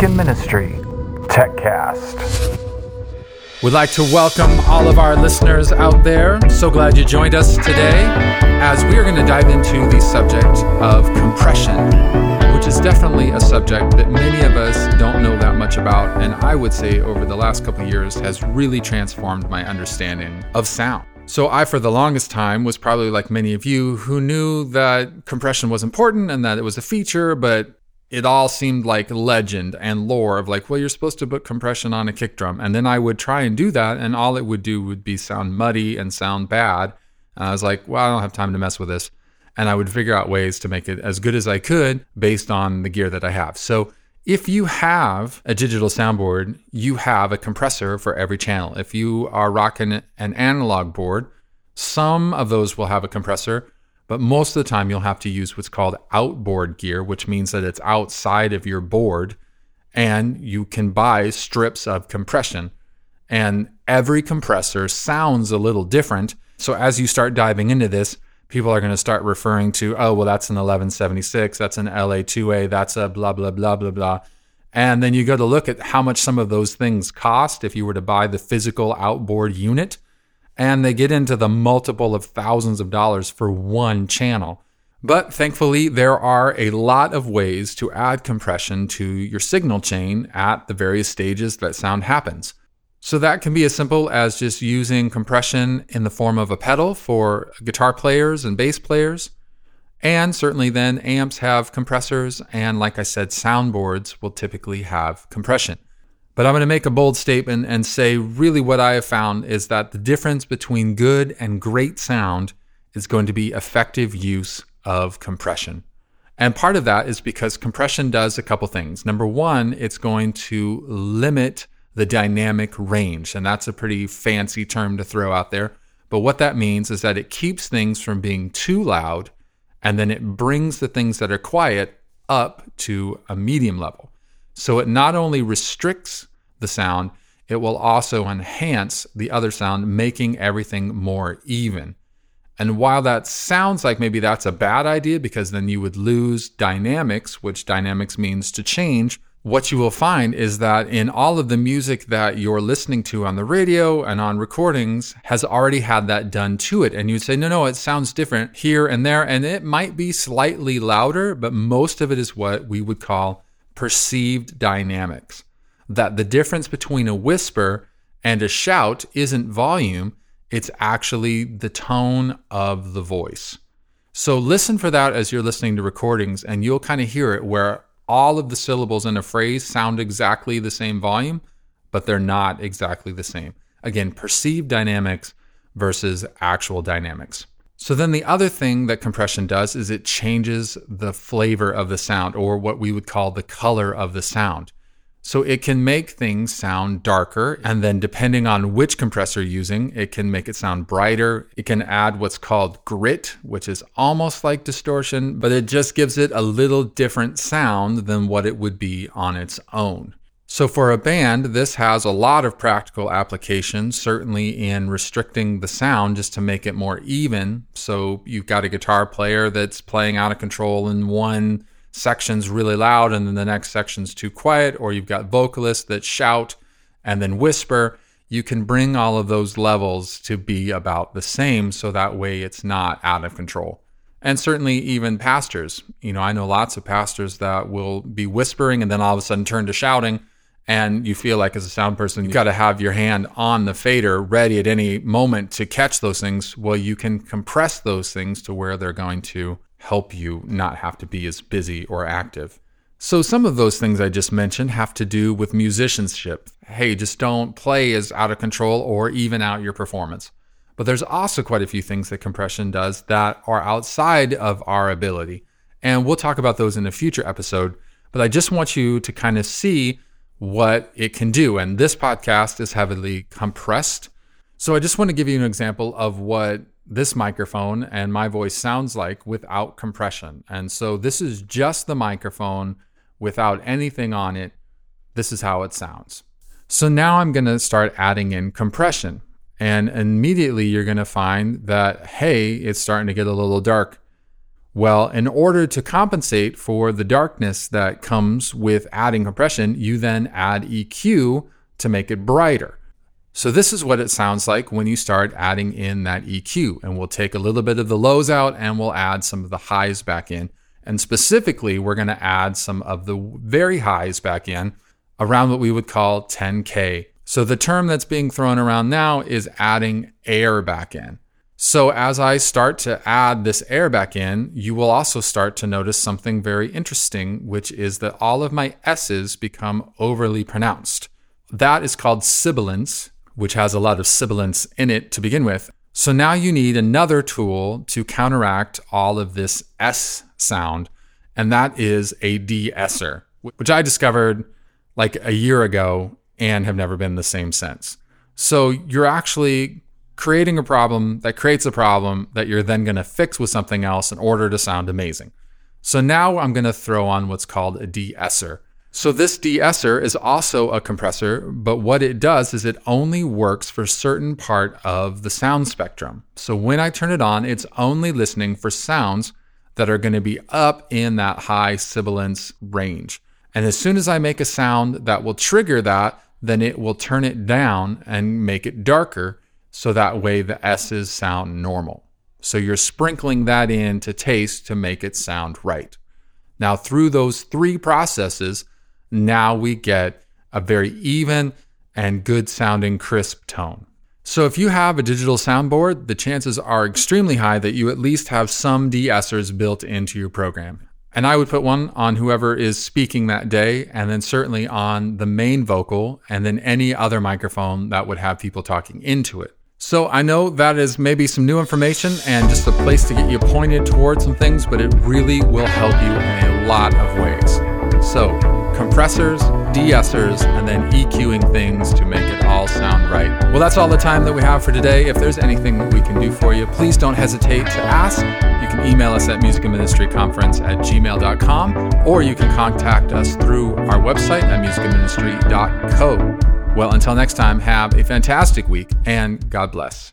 Music Ministry, TechCast. We'd like to welcome all of our listeners out there. So glad you joined us today as we are going to dive into the subject of compression, which is definitely a subject that many of us don't know that much about. And I would say over the last couple years has really transformed my understanding of sound. So I, for the longest time, was probably like many of you who knew that compression was important and that it was a feature, but it all seemed like legend and lore of like, well, you're supposed to put compression on a kick drum. And then I would try and do that, and all it would do would be sound muddy and sound bad. And I was like, well, I don't have time to mess with this. And I would figure out ways to make it as good as I could based on the gear that I have. So if you have a digital soundboard, you have a compressor for every channel. If you are rocking an analog board, some of those will have a compressor, but most of the time you'll have to use what's called outboard gear, which means that it's outside of your board and you can buy strips of compression. And every compressor sounds a little different. So as you start diving into this, people are going to start referring to, oh, well, that's an 1176, that's an LA2A, that's a blah, blah, blah, blah, blah. And then you go to look at how much some of those things cost if you were to buy the physical outboard unit. And they get into the multiple of thousands of dollars for one channel. But thankfully, there are a lot of ways to add compression to your signal chain at the various stages that sound happens. So that can be as simple as just using compression in the form of a pedal for guitar players and bass players. And certainly then amps have compressors, and like I said, soundboards will typically have compression. But I'm going to make a bold statement and say really what I have found is that the difference between good and great sound is going to be effective use of compression. And part of that is because compression does a couple things. Number one, it's going to limit the dynamic range. And that's a pretty fancy term to throw out there. But what that means is that it keeps things from being too loud and then it brings the things that are quiet up to a medium level. So it not only restricts the sound, it will also enhance the other sound, making everything more even. And while that sounds like maybe that's a bad idea because then you would lose dynamics, which dynamics means to change, what you will find is that in all of the music that you're listening to on the radio and on recordings has already had that done to it. And you'd say, no, no, it sounds different here and there. And it might be slightly louder, but most of it is what we would call perceived dynamics. That the difference between a whisper and a shout isn't volume, it's actually the tone of the voice. So listen for that as you're listening to recordings, and you'll kind of hear it where all of the syllables in a phrase sound exactly the same volume, but they're not exactly the same. Again, perceived dynamics versus actual dynamics. So then the other thing that compression does is it changes the flavor of the sound or what we would call the color of the sound. So it can make things sound darker. And then, depending on which compressor you're using, it can make it sound brighter. It can add what's called grit, which is almost like distortion, but it just gives it a little different sound than what it would be on its own. So, for a band, this has a lot of practical applications, certainly in restricting the sound just to make it more even. So, you've got a guitar player that's playing out of control and one section's really loud and then the next section's too quiet, or you've got vocalists that shout and then whisper, you can bring all of those levels to be about the same so that way it's not out of control. And certainly, even pastors. You know, I know lots of pastors that will be whispering and then all of a sudden turn to shouting. And you feel like, as a sound person, you've got to have your hand on the fader ready at any moment to catch those things. Well, you can compress those things to where they're going to help you not have to be as busy or active. So, some of those things I just mentioned have to do with musicianship. Hey, just don't play as out of control or even out your performance. But there's also quite a few things that compression does that are outside of our ability. And we'll talk about those in a future episode. But I just want you to kind of see what it can do. And this podcast is heavily compressed. So I just want to give you an example of what this microphone and my voice sounds like without compression. And so this is just the microphone without anything on it. This is how it sounds. So now I'm going to start adding in compression. And immediately you're going to find that, hey, it's starting to get a little dark. Well, in order to compensate for the darkness that comes with adding compression, you then add EQ to make it brighter. So, this is what it sounds like when you start adding in that EQ. And we'll take a little bit of the lows out and we'll add some of the highs back in. And specifically, we're going to add some of the very highs back in around what we would call 10K. So, the term that's being thrown around now is adding air back in. So, as I start to add this air back in, you will also start to notice something very interesting, which is that all of my S's become overly pronounced. That is called sibilance which has a lot of sibilance in it to begin with. So now you need another tool to counteract all of this S sound, and that is a de-esser, which I discovered like a year ago and have never been the same since. So you're actually creating a problem that creates a problem that you're then going to fix with something else in order to sound amazing. So now I'm going to throw on what's called a de-esser. So this de-esser is also a compressor, but what it does is it only works for certain part of the sound spectrum. So when I turn it on, it's only listening for sounds that are going to be up in that high sibilance range. And as soon as I make a sound that will trigger that, then it will turn it down and make it darker so that way the S's sound normal. So you're sprinkling that in to taste to make it sound right. Now, through those three processes, now we get a very even and good sounding crisp tone. So if you have a digital soundboard, the chances are extremely high that you at least have some de-essers built into your program. And I would put one on whoever is speaking that day, and then certainly on the main vocal, and then any other microphone that would have people talking into it. So I know that is maybe some new information and just a place to get you pointed towards some things, but it really will help you in a lot of ways. So compressors, de-essers, and then EQing things to make it all sound right. Well, that's all the time that we have for today. If there's anything that we can do for you, please don't hesitate to ask. You can email us at musicandministryconference at gmail.com, or you can contact us through our website at musicandministry.co. Well, until next time, have a fantastic week and God bless.